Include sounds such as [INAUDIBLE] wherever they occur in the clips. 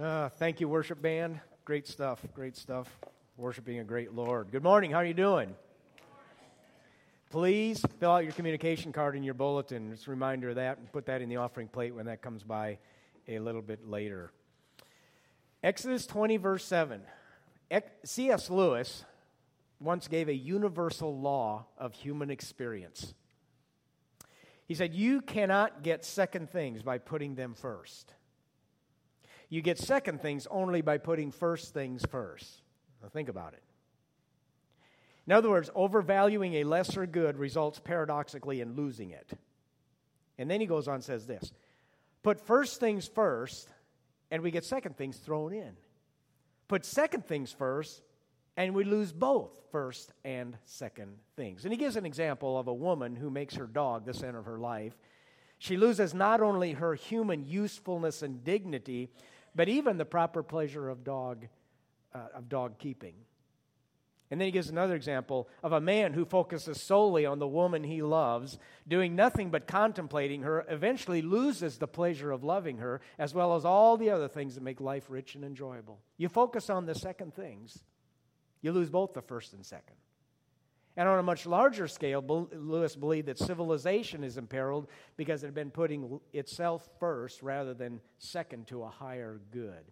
Uh, thank you, worship band. Great stuff. Great stuff. Worshiping a great Lord. Good morning. How are you doing? Please fill out your communication card in your bulletin. Just a reminder of that and put that in the offering plate when that comes by a little bit later. Exodus 20, verse 7. C.S. Lewis once gave a universal law of human experience. He said, You cannot get second things by putting them first. You get second things only by putting first things first. Now, think about it. In other words, overvaluing a lesser good results paradoxically in losing it. And then he goes on and says this Put first things first, and we get second things thrown in. Put second things first, and we lose both first and second things. And he gives an example of a woman who makes her dog the center of her life. She loses not only her human usefulness and dignity, but even the proper pleasure of dog, uh, of dog keeping. And then he gives another example of a man who focuses solely on the woman he loves, doing nothing but contemplating her, eventually loses the pleasure of loving her, as well as all the other things that make life rich and enjoyable. You focus on the second things, you lose both the first and second. And on a much larger scale, Lewis believed that civilization is imperiled because it had been putting itself first rather than second to a higher good.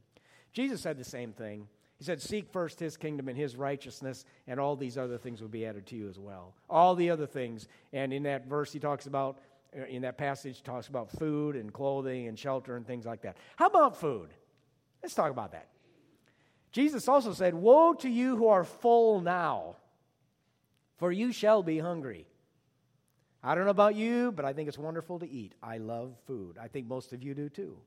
Jesus said the same thing. He said, Seek first his kingdom and his righteousness, and all these other things will be added to you as well. All the other things. And in that verse, he talks about, uh, in that passage, he talks about food and clothing and shelter and things like that. How about food? Let's talk about that. Jesus also said, Woe to you who are full now for you shall be hungry. I don't know about you, but I think it's wonderful to eat. I love food. I think most of you do too.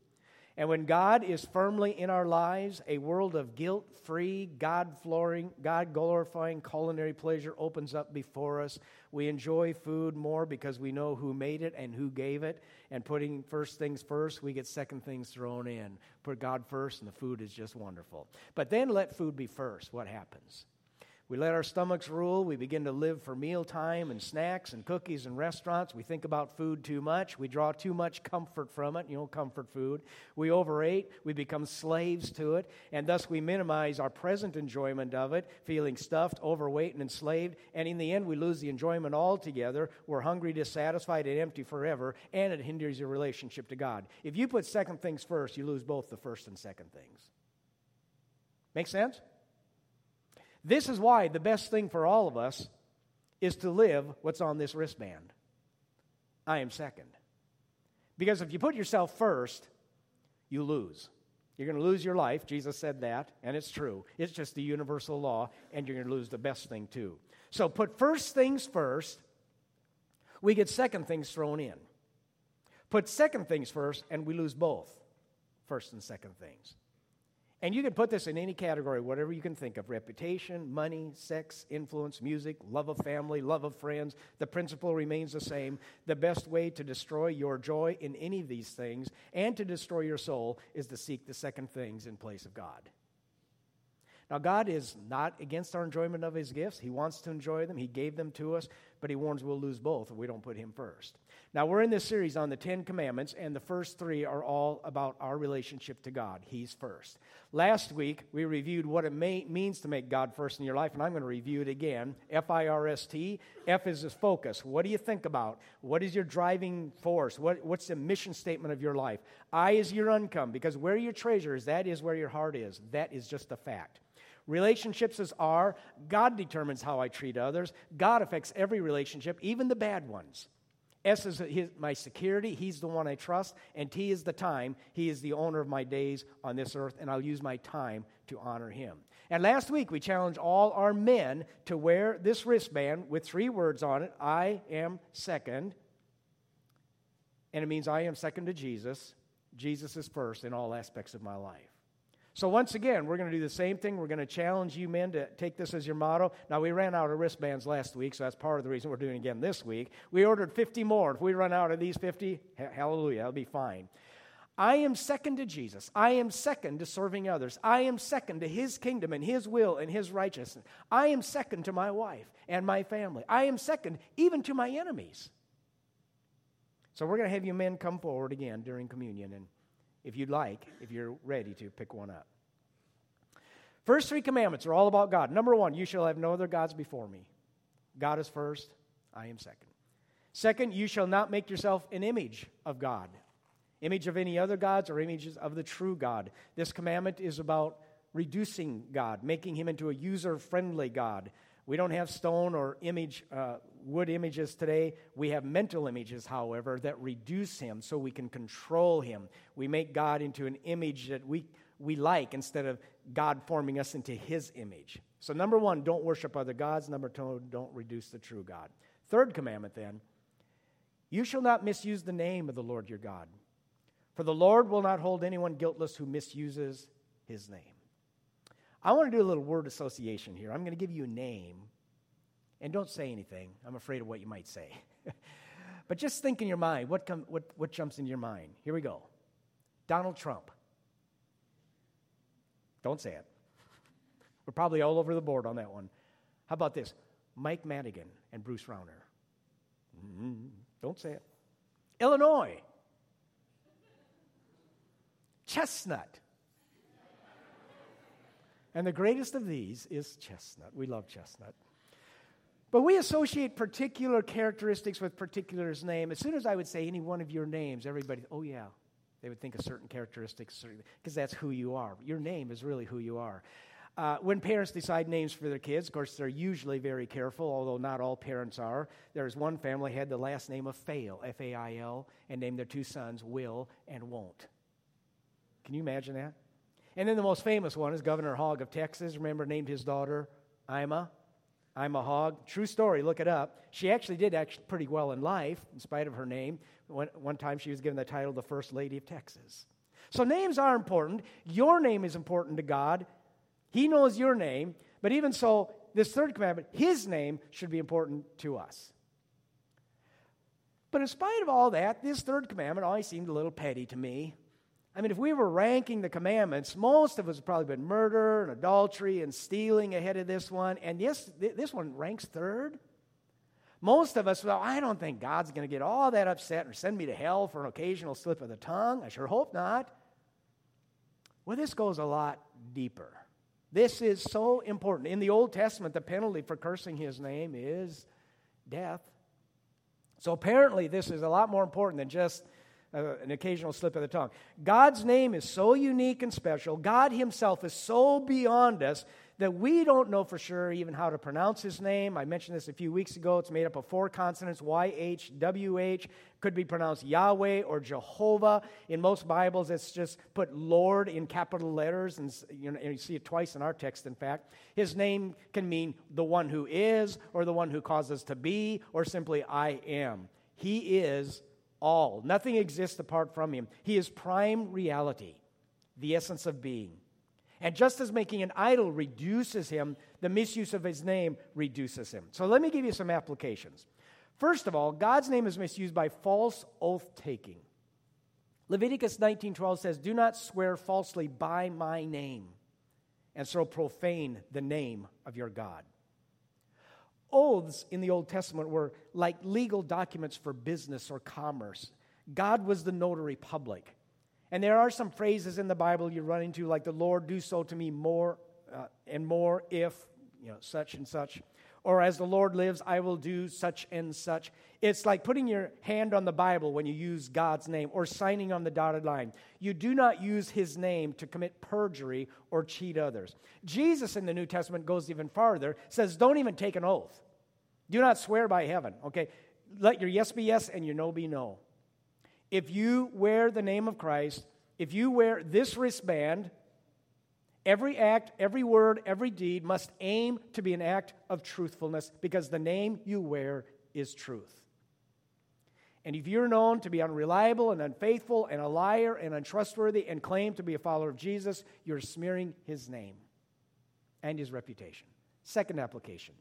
And when God is firmly in our lives, a world of guilt free, God glorifying culinary pleasure opens up before us. We enjoy food more because we know who made it and who gave it. And putting first things first, we get second things thrown in. Put God first, and the food is just wonderful. But then let food be first. What happens? We let our stomachs rule. We begin to live for mealtime and snacks and cookies and restaurants. We think about food too much. We draw too much comfort from it, you know, comfort food. We overeat. We become slaves to it. And thus we minimize our present enjoyment of it, feeling stuffed, overweight, and enslaved. And in the end, we lose the enjoyment altogether. We're hungry, dissatisfied, and empty forever. And it hinders your relationship to God. If you put second things first, you lose both the first and second things. Make sense? This is why the best thing for all of us is to live what's on this wristband. I am second. Because if you put yourself first, you lose. You're going to lose your life. Jesus said that, and it's true. It's just the universal law, and you're going to lose the best thing too. So put first things first, we get second things thrown in. Put second things first, and we lose both first and second things. And you can put this in any category, whatever you can think of reputation, money, sex, influence, music, love of family, love of friends. The principle remains the same. The best way to destroy your joy in any of these things and to destroy your soul is to seek the second things in place of God. Now, God is not against our enjoyment of His gifts. He wants to enjoy them. He gave them to us, but He warns we'll lose both if we don't put Him first. Now, we're in this series on the Ten Commandments, and the first three are all about our relationship to God. He's first. Last week, we reviewed what it may, means to make God first in your life, and I'm going to review it again. F I R S T. F is his focus. What do you think about? What is your driving force? What, what's the mission statement of your life? I is your income, because where your treasure is, that is where your heart is. That is just a fact. Relationships as are. God determines how I treat others. God affects every relationship, even the bad ones. S is his, my security. He's the one I trust. And T is the time. He is the owner of my days on this earth, and I'll use my time to honor him. And last week, we challenged all our men to wear this wristband with three words on it I am second. And it means I am second to Jesus. Jesus is first in all aspects of my life. So, once again, we're going to do the same thing. We're going to challenge you men to take this as your motto. Now, we ran out of wristbands last week, so that's part of the reason we're doing it again this week. We ordered 50 more. If we run out of these 50, hallelujah, that'll be fine. I am second to Jesus. I am second to serving others. I am second to His kingdom and His will and His righteousness. I am second to my wife and my family. I am second even to my enemies. So, we're going to have you men come forward again during communion and if you'd like, if you're ready to pick one up. First three commandments are all about God. Number one, you shall have no other gods before me. God is first, I am second. Second, you shall not make yourself an image of God, image of any other gods or images of the true God. This commandment is about reducing God, making him into a user friendly God. We don't have stone or image, uh, wood images today. We have mental images, however, that reduce him so we can control him. We make God into an image that we, we like instead of God forming us into his image. So, number one, don't worship other gods. Number two, don't reduce the true God. Third commandment then you shall not misuse the name of the Lord your God, for the Lord will not hold anyone guiltless who misuses his name. I want to do a little word association here. I'm going to give you a name, and don't say anything. I'm afraid of what you might say. [LAUGHS] but just think in your mind what, come, what, what jumps into your mind. Here we go Donald Trump. Don't say it. We're probably all over the board on that one. How about this? Mike Madigan and Bruce Rauner. Mm-hmm. Don't say it. Illinois. Chestnut. And the greatest of these is chestnut. We love chestnut. But we associate particular characteristics with particular name. As soon as I would say any one of your names, everybody, oh yeah, they would think of certain characteristics because that's who you are. Your name is really who you are. Uh, when parents decide names for their kids, of course, they're usually very careful, although not all parents are. There's one family had the last name of Fail, F A I L, and named their two sons Will and Won't. Can you imagine that? And then the most famous one is Governor Hogg of Texas. Remember, named his daughter Ima. Ima Hogg. True story, look it up. She actually did actually pretty well in life, in spite of her name. One, one time she was given the title the First Lady of Texas. So names are important. Your name is important to God. He knows your name. But even so, this third commandment, his name should be important to us. But in spite of all that, this third commandment always seemed a little petty to me. I mean, if we were ranking the commandments, most of us have probably been murder and adultery and stealing ahead of this one. And yes, this one ranks third. Most of us, well, I don't think God's going to get all that upset or send me to hell for an occasional slip of the tongue. I sure hope not. Well, this goes a lot deeper. This is so important. In the Old Testament, the penalty for cursing his name is death. So apparently, this is a lot more important than just uh, an occasional slip of the tongue. God's name is so unique and special. God Himself is so beyond us that we don't know for sure even how to pronounce His name. I mentioned this a few weeks ago. It's made up of four consonants Y H W H. Could be pronounced Yahweh or Jehovah. In most Bibles, it's just put Lord in capital letters, and you, know, and you see it twice in our text, in fact. His name can mean the one who is, or the one who causes to be, or simply I am. He is all. Nothing exists apart from him. He is prime reality, the essence of being. And just as making an idol reduces him, the misuse of his name reduces him. So let me give you some applications. First of all, God's name is misused by false oath taking. Leviticus 19:12 says, "Do not swear falsely by my name, and so profane the name of your God." Oaths in the Old Testament were like legal documents for business or commerce. God was the notary public. And there are some phrases in the Bible you run into, like the Lord, do so to me more uh, and more if, you know, such and such. Or as the Lord lives, I will do such and such. It's like putting your hand on the Bible when you use God's name or signing on the dotted line. You do not use his name to commit perjury or cheat others. Jesus in the New Testament goes even farther, says, don't even take an oath. Do not swear by heaven, okay? Let your yes be yes and your no be no. If you wear the name of Christ, if you wear this wristband, every act, every word, every deed must aim to be an act of truthfulness because the name you wear is truth. And if you're known to be unreliable and unfaithful and a liar and untrustworthy and claim to be a follower of Jesus, you're smearing his name and his reputation. Second application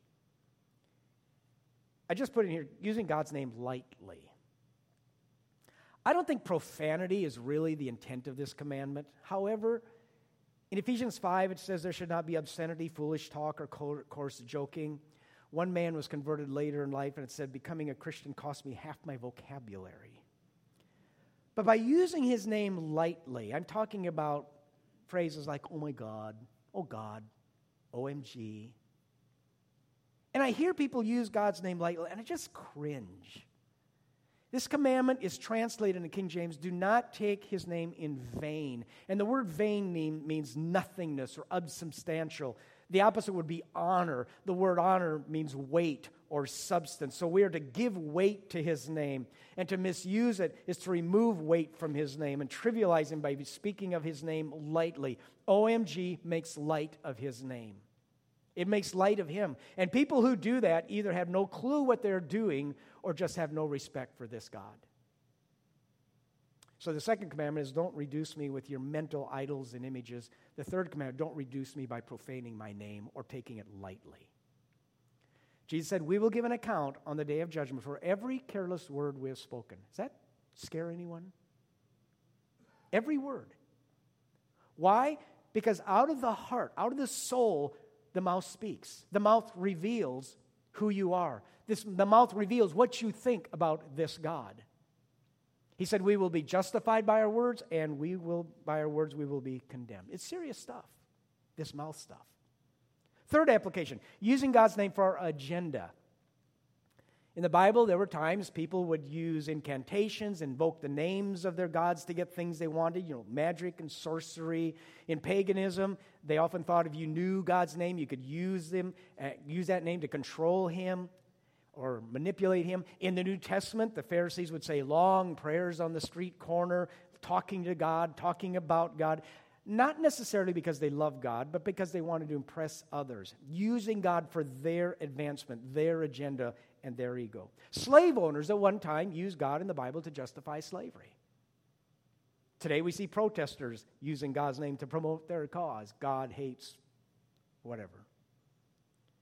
I just put in here using God's name lightly. I don't think profanity is really the intent of this commandment. However, in Ephesians 5, it says there should not be obscenity, foolish talk, or coarse joking. One man was converted later in life, and it said, Becoming a Christian cost me half my vocabulary. But by using his name lightly, I'm talking about phrases like, oh my God, oh God, OMG. And I hear people use God's name lightly, and I just cringe. This commandment is translated in the King James do not take his name in vain. And the word vain mean, means nothingness or unsubstantial. The opposite would be honor. The word honor means weight or substance. So we are to give weight to his name. And to misuse it is to remove weight from his name and trivialize him by speaking of his name lightly. OMG makes light of his name. It makes light of him. And people who do that either have no clue what they're doing or just have no respect for this God. So the second commandment is don't reduce me with your mental idols and images. The third commandment, don't reduce me by profaning my name or taking it lightly. Jesus said, We will give an account on the day of judgment for every careless word we have spoken. Does that scare anyone? Every word. Why? Because out of the heart, out of the soul, the mouth speaks. The mouth reveals who you are. This, the mouth reveals what you think about this God. He said, We will be justified by our words, and we will, by our words, we will be condemned. It's serious stuff, this mouth stuff. Third application using God's name for our agenda. In the Bible, there were times people would use incantations, invoke the names of their gods to get things they wanted, you know, magic and sorcery. In paganism, they often thought if you knew God's name, you could use, them, uh, use that name to control him or manipulate him. In the New Testament, the Pharisees would say long prayers on the street corner, talking to God, talking about God. Not necessarily because they love God, but because they wanted to impress others, using God for their advancement, their agenda, and their ego. Slave owners at one time used God in the Bible to justify slavery. Today we see protesters using God's name to promote their cause. God hates whatever.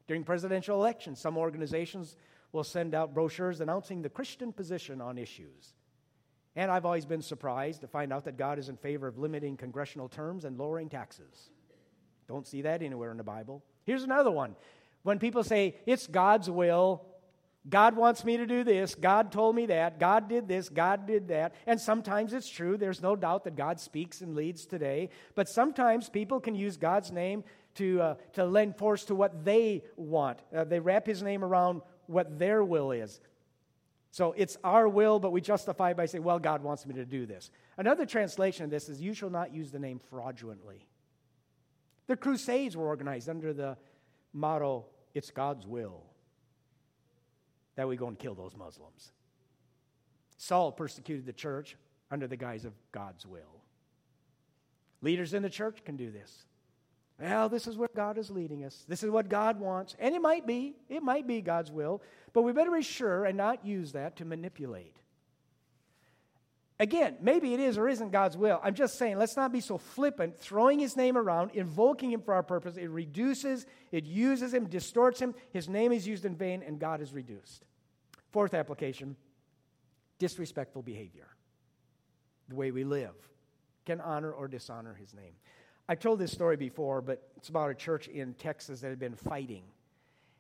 During presidential elections, some organizations will send out brochures announcing the Christian position on issues. And I've always been surprised to find out that God is in favor of limiting congressional terms and lowering taxes. Don't see that anywhere in the Bible. Here's another one. When people say, it's God's will, God wants me to do this, God told me that, God did this, God did that. And sometimes it's true, there's no doubt that God speaks and leads today. But sometimes people can use God's name to, uh, to lend force to what they want. Uh, they wrap his name around what their will is. So it's our will, but we justify by saying, well, God wants me to do this. Another translation of this is, you shall not use the name fraudulently. The Crusades were organized under the motto, it's God's will that we go and kill those Muslims. Saul persecuted the church under the guise of God's will. Leaders in the church can do this. Well, this is where God is leading us. This is what God wants. And it might be, it might be God's will, but we better be sure and not use that to manipulate. Again, maybe it is or isn't God's will. I'm just saying, let's not be so flippant, throwing his name around, invoking him for our purpose. It reduces, it uses him, distorts him. His name is used in vain, and God is reduced. Fourth application disrespectful behavior. The way we live can honor or dishonor his name. I've told this story before, but it's about a church in Texas that had been fighting.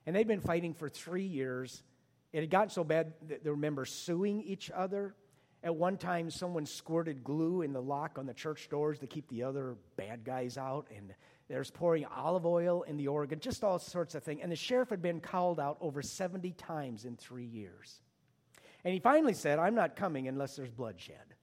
And they'd been fighting for three years. It had gotten so bad that they remember suing each other. At one time, someone squirted glue in the lock on the church doors to keep the other bad guys out. And there's pouring olive oil in the organ, just all sorts of things. And the sheriff had been called out over 70 times in three years. And he finally said, I'm not coming unless there's bloodshed.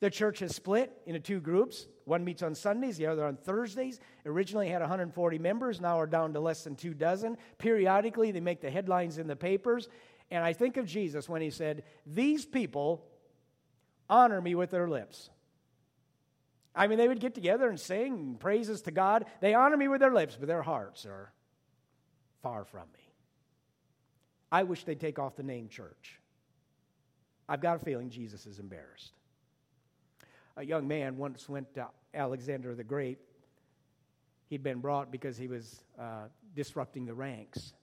The church has split into two groups. One meets on Sundays, the other on Thursdays. Originally had 140 members, now are down to less than two dozen. Periodically, they make the headlines in the papers. And I think of Jesus when he said, These people honor me with their lips. I mean, they would get together and sing praises to God. They honor me with their lips, but their hearts are far from me. I wish they'd take off the name church. I've got a feeling Jesus is embarrassed a young man once went to Alexander the Great. He'd been brought because he was uh, disrupting the ranks.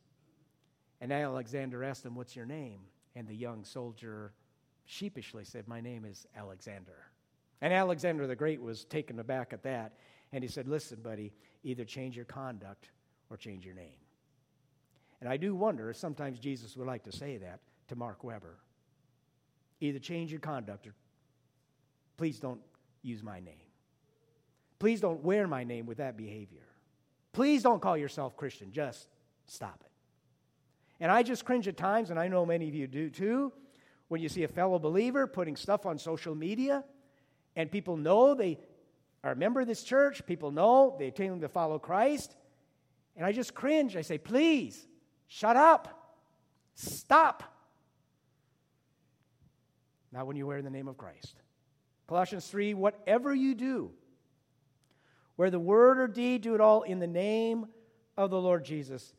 And Alexander asked him, What's your name? And the young soldier sheepishly said, My name is Alexander. And Alexander the Great was taken aback at that. And he said, Listen, buddy, either change your conduct or change your name. And I do wonder if sometimes Jesus would like to say that to Mark Weber. Either change your conduct or please don't use my name. Please don't wear my name with that behavior. Please don't call yourself Christian. Just stop it. And I just cringe at times, and I know many of you do too, when you see a fellow believer putting stuff on social media, and people know they are a member of this church, people know they claim to follow Christ, and I just cringe. I say, please, shut up. Stop. Not when you wear the name of Christ. Colossians 3 whatever you do, where the word or deed, do it all in the name of the Lord Jesus.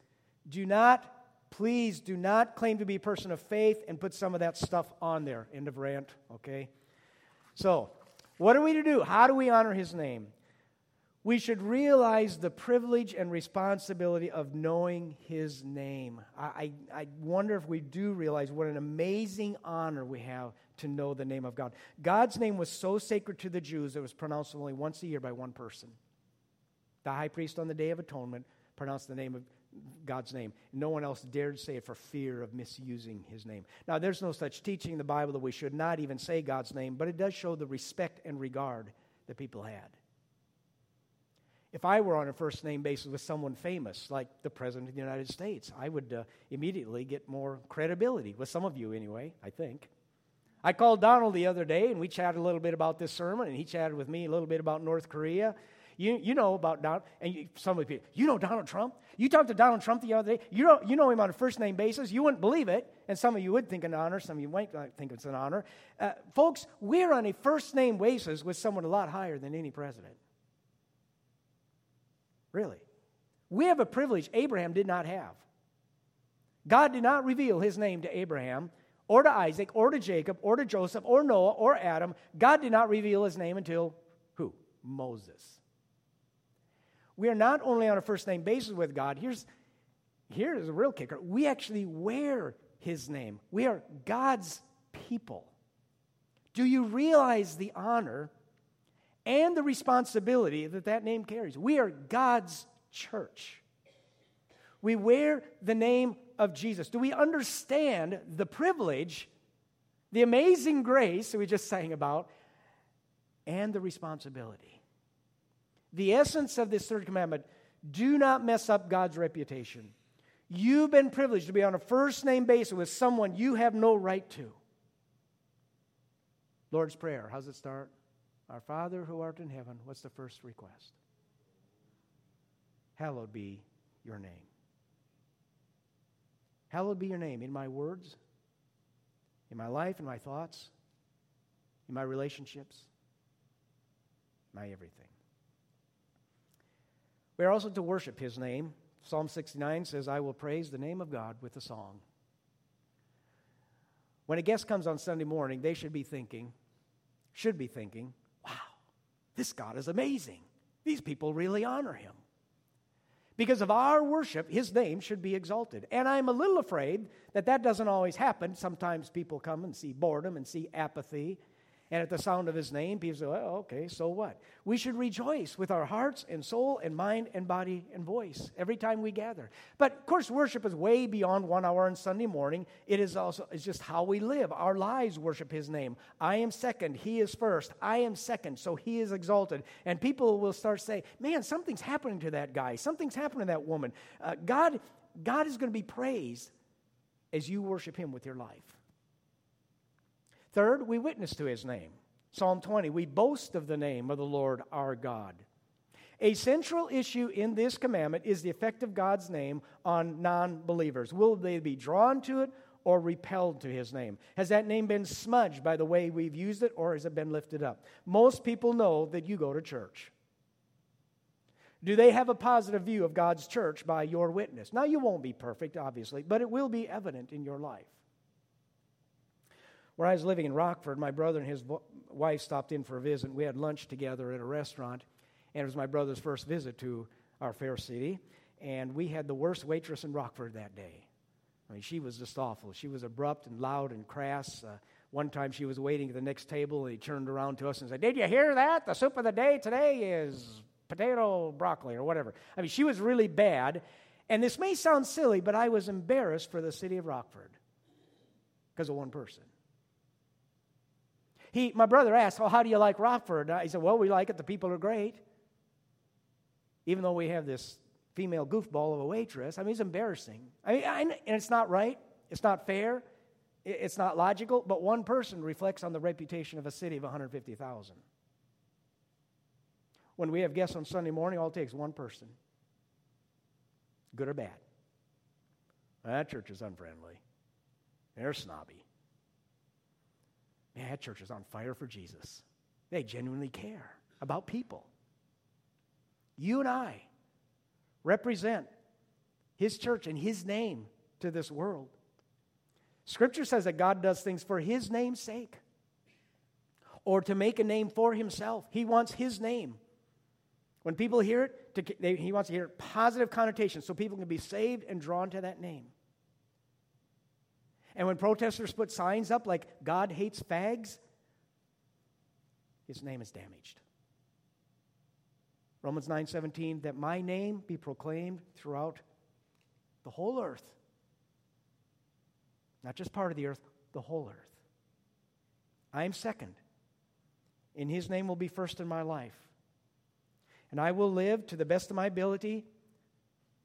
Do not, please, do not claim to be a person of faith and put some of that stuff on there. End of rant, okay? So, what are we to do? How do we honor his name? We should realize the privilege and responsibility of knowing his name. I, I, I wonder if we do realize what an amazing honor we have to know the name of God. God's name was so sacred to the Jews, it was pronounced only once a year by one person. The high priest on the Day of Atonement pronounced the name of God's name. No one else dared say it for fear of misusing his name. Now, there's no such teaching in the Bible that we should not even say God's name, but it does show the respect and regard that people had. If I were on a first name basis with someone famous, like the President of the United States, I would uh, immediately get more credibility, with some of you anyway, I think. I called Donald the other day and we chatted a little bit about this sermon, and he chatted with me a little bit about North Korea. You, you know about Donald, and you, some of you, you know Donald Trump? You talked to Donald Trump the other day. You know, you know him on a first name basis. You wouldn't believe it, and some of you would think an honor, some of you might think it's an honor. Uh, folks, we're on a first name basis with someone a lot higher than any president. Really. We have a privilege Abraham did not have. God did not reveal his name to Abraham or to Isaac or to Jacob or to Joseph or Noah or Adam. God did not reveal his name until who? Moses. We are not only on a first name basis with God, here's, here's a real kicker. We actually wear his name, we are God's people. Do you realize the honor and the responsibility that that name carries? We are God's church. We wear the name of Jesus? Do we understand the privilege, the amazing grace that we just sang about, and the responsibility? The essence of this third commandment do not mess up God's reputation. You've been privileged to be on a first name basis with someone you have no right to. Lord's Prayer, how's it start? Our Father who art in heaven, what's the first request? Hallowed be your name. Hallowed be your name in my words, in my life, in my thoughts, in my relationships, my everything. We are also to worship his name. Psalm 69 says, I will praise the name of God with a song. When a guest comes on Sunday morning, they should be thinking, should be thinking, wow, this God is amazing. These people really honor him. Because of our worship, his name should be exalted. And I'm a little afraid that that doesn't always happen. Sometimes people come and see boredom and see apathy and at the sound of his name, people say, well, okay, so what? We should rejoice with our hearts and soul and mind and body and voice every time we gather. But of course, worship is way beyond one hour on Sunday morning. It is also it's just how we live. Our lives worship his name. I am second, he is first. I am second, so he is exalted. And people will start saying, man, something's happening to that guy. Something's happening to that woman. Uh, God, God is going to be praised as you worship him with your life. Third, we witness to his name. Psalm 20, we boast of the name of the Lord our God. A central issue in this commandment is the effect of God's name on non believers. Will they be drawn to it or repelled to his name? Has that name been smudged by the way we've used it or has it been lifted up? Most people know that you go to church. Do they have a positive view of God's church by your witness? Now, you won't be perfect, obviously, but it will be evident in your life. Where I was living in Rockford, my brother and his wife stopped in for a visit. We had lunch together at a restaurant, and it was my brother's first visit to our fair city. And we had the worst waitress in Rockford that day. I mean, she was just awful. She was abrupt and loud and crass. Uh, one time she was waiting at the next table, and he turned around to us and said, Did you hear that? The soup of the day today is potato broccoli or whatever. I mean, she was really bad. And this may sound silly, but I was embarrassed for the city of Rockford because of one person. He, my brother asked, Well, how do you like Rockford? I said, Well, we like it. The people are great. Even though we have this female goofball of a waitress, I mean, it's embarrassing. I mean, I, and it's not right, it's not fair, it's not logical, but one person reflects on the reputation of a city of 150,000. When we have guests on Sunday morning, all it takes one person, good or bad. That church is unfriendly. They're snobby. Man, that church is on fire for Jesus. They genuinely care about people. You and I represent His church and His name to this world. Scripture says that God does things for His name's sake or to make a name for Himself. He wants His name. When people hear it, to, they, He wants to hear positive connotations so people can be saved and drawn to that name. And when protesters put signs up like God hates fags, his name is damaged. Romans 9:17 that my name be proclaimed throughout the whole earth. Not just part of the earth, the whole earth. I am second. And his name will be first in my life. And I will live to the best of my ability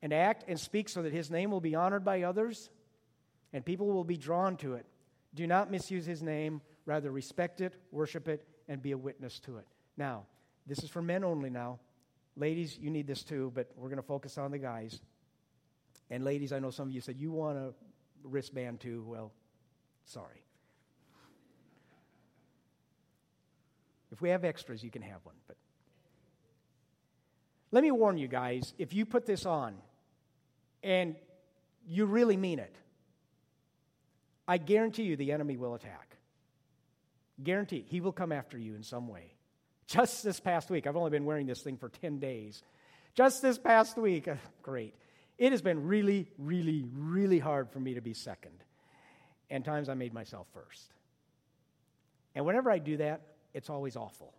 and act and speak so that his name will be honored by others and people will be drawn to it. Do not misuse his name, rather, respect it, worship it, and be a witness to it. Now, this is for men only now. Ladies, you need this too, but we're going to focus on the guys. And ladies, I know some of you said you want a wristband too. Well, sorry. If we have extras, you can have one. But let me warn you guys if you put this on and you really mean it, I guarantee you the enemy will attack. Guarantee. He will come after you in some way. Just this past week, I've only been wearing this thing for 10 days. Just this past week, uh, great. It has been really, really, really hard for me to be second. And times I made myself first. And whenever I do that, it's always awful.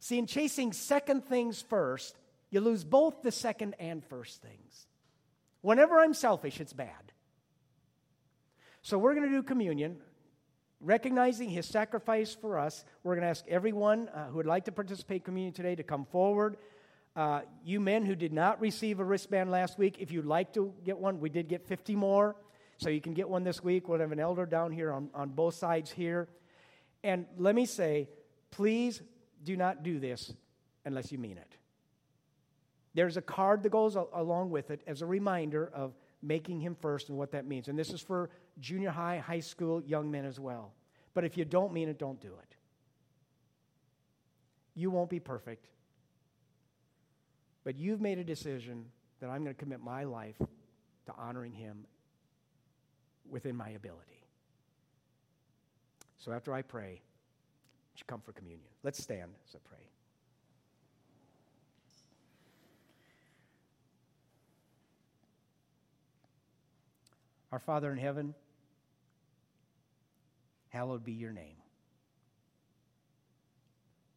See, in chasing second things first, you lose both the second and first things. Whenever I'm selfish, it's bad. So we're going to do communion, recognizing his sacrifice for us. We're going to ask everyone uh, who would like to participate in communion today to come forward. Uh, you men who did not receive a wristband last week, if you'd like to get one, we did get 50 more. So you can get one this week. We'll have an elder down here on, on both sides here. And let me say, please do not do this unless you mean it. There's a card that goes along with it as a reminder of making him first and what that means. And this is for junior high, high school, young men as well. But if you don't mean it, don't do it. You won't be perfect. But you've made a decision that I'm going to commit my life to honoring him within my ability. So after I pray, you come for communion. Let's stand as I pray. Our Father in heaven, hallowed be your name.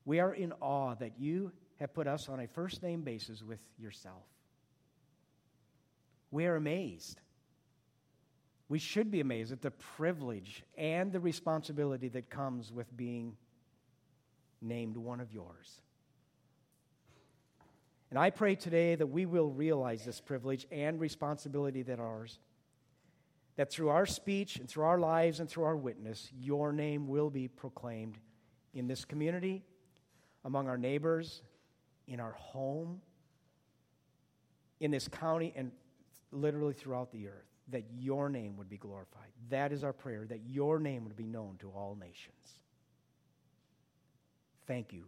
We are in awe that you have put us on a first name basis with yourself. We are amazed. We should be amazed at the privilege and the responsibility that comes with being named one of yours. And I pray today that we will realize this privilege and responsibility that ours that through our speech and through our lives and through our witness, your name will be proclaimed in this community, among our neighbors, in our home, in this county, and literally throughout the earth, that your name would be glorified. That is our prayer, that your name would be known to all nations. Thank you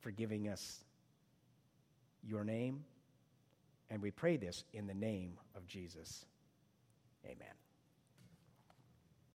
for giving us your name, and we pray this in the name of Jesus. Amen.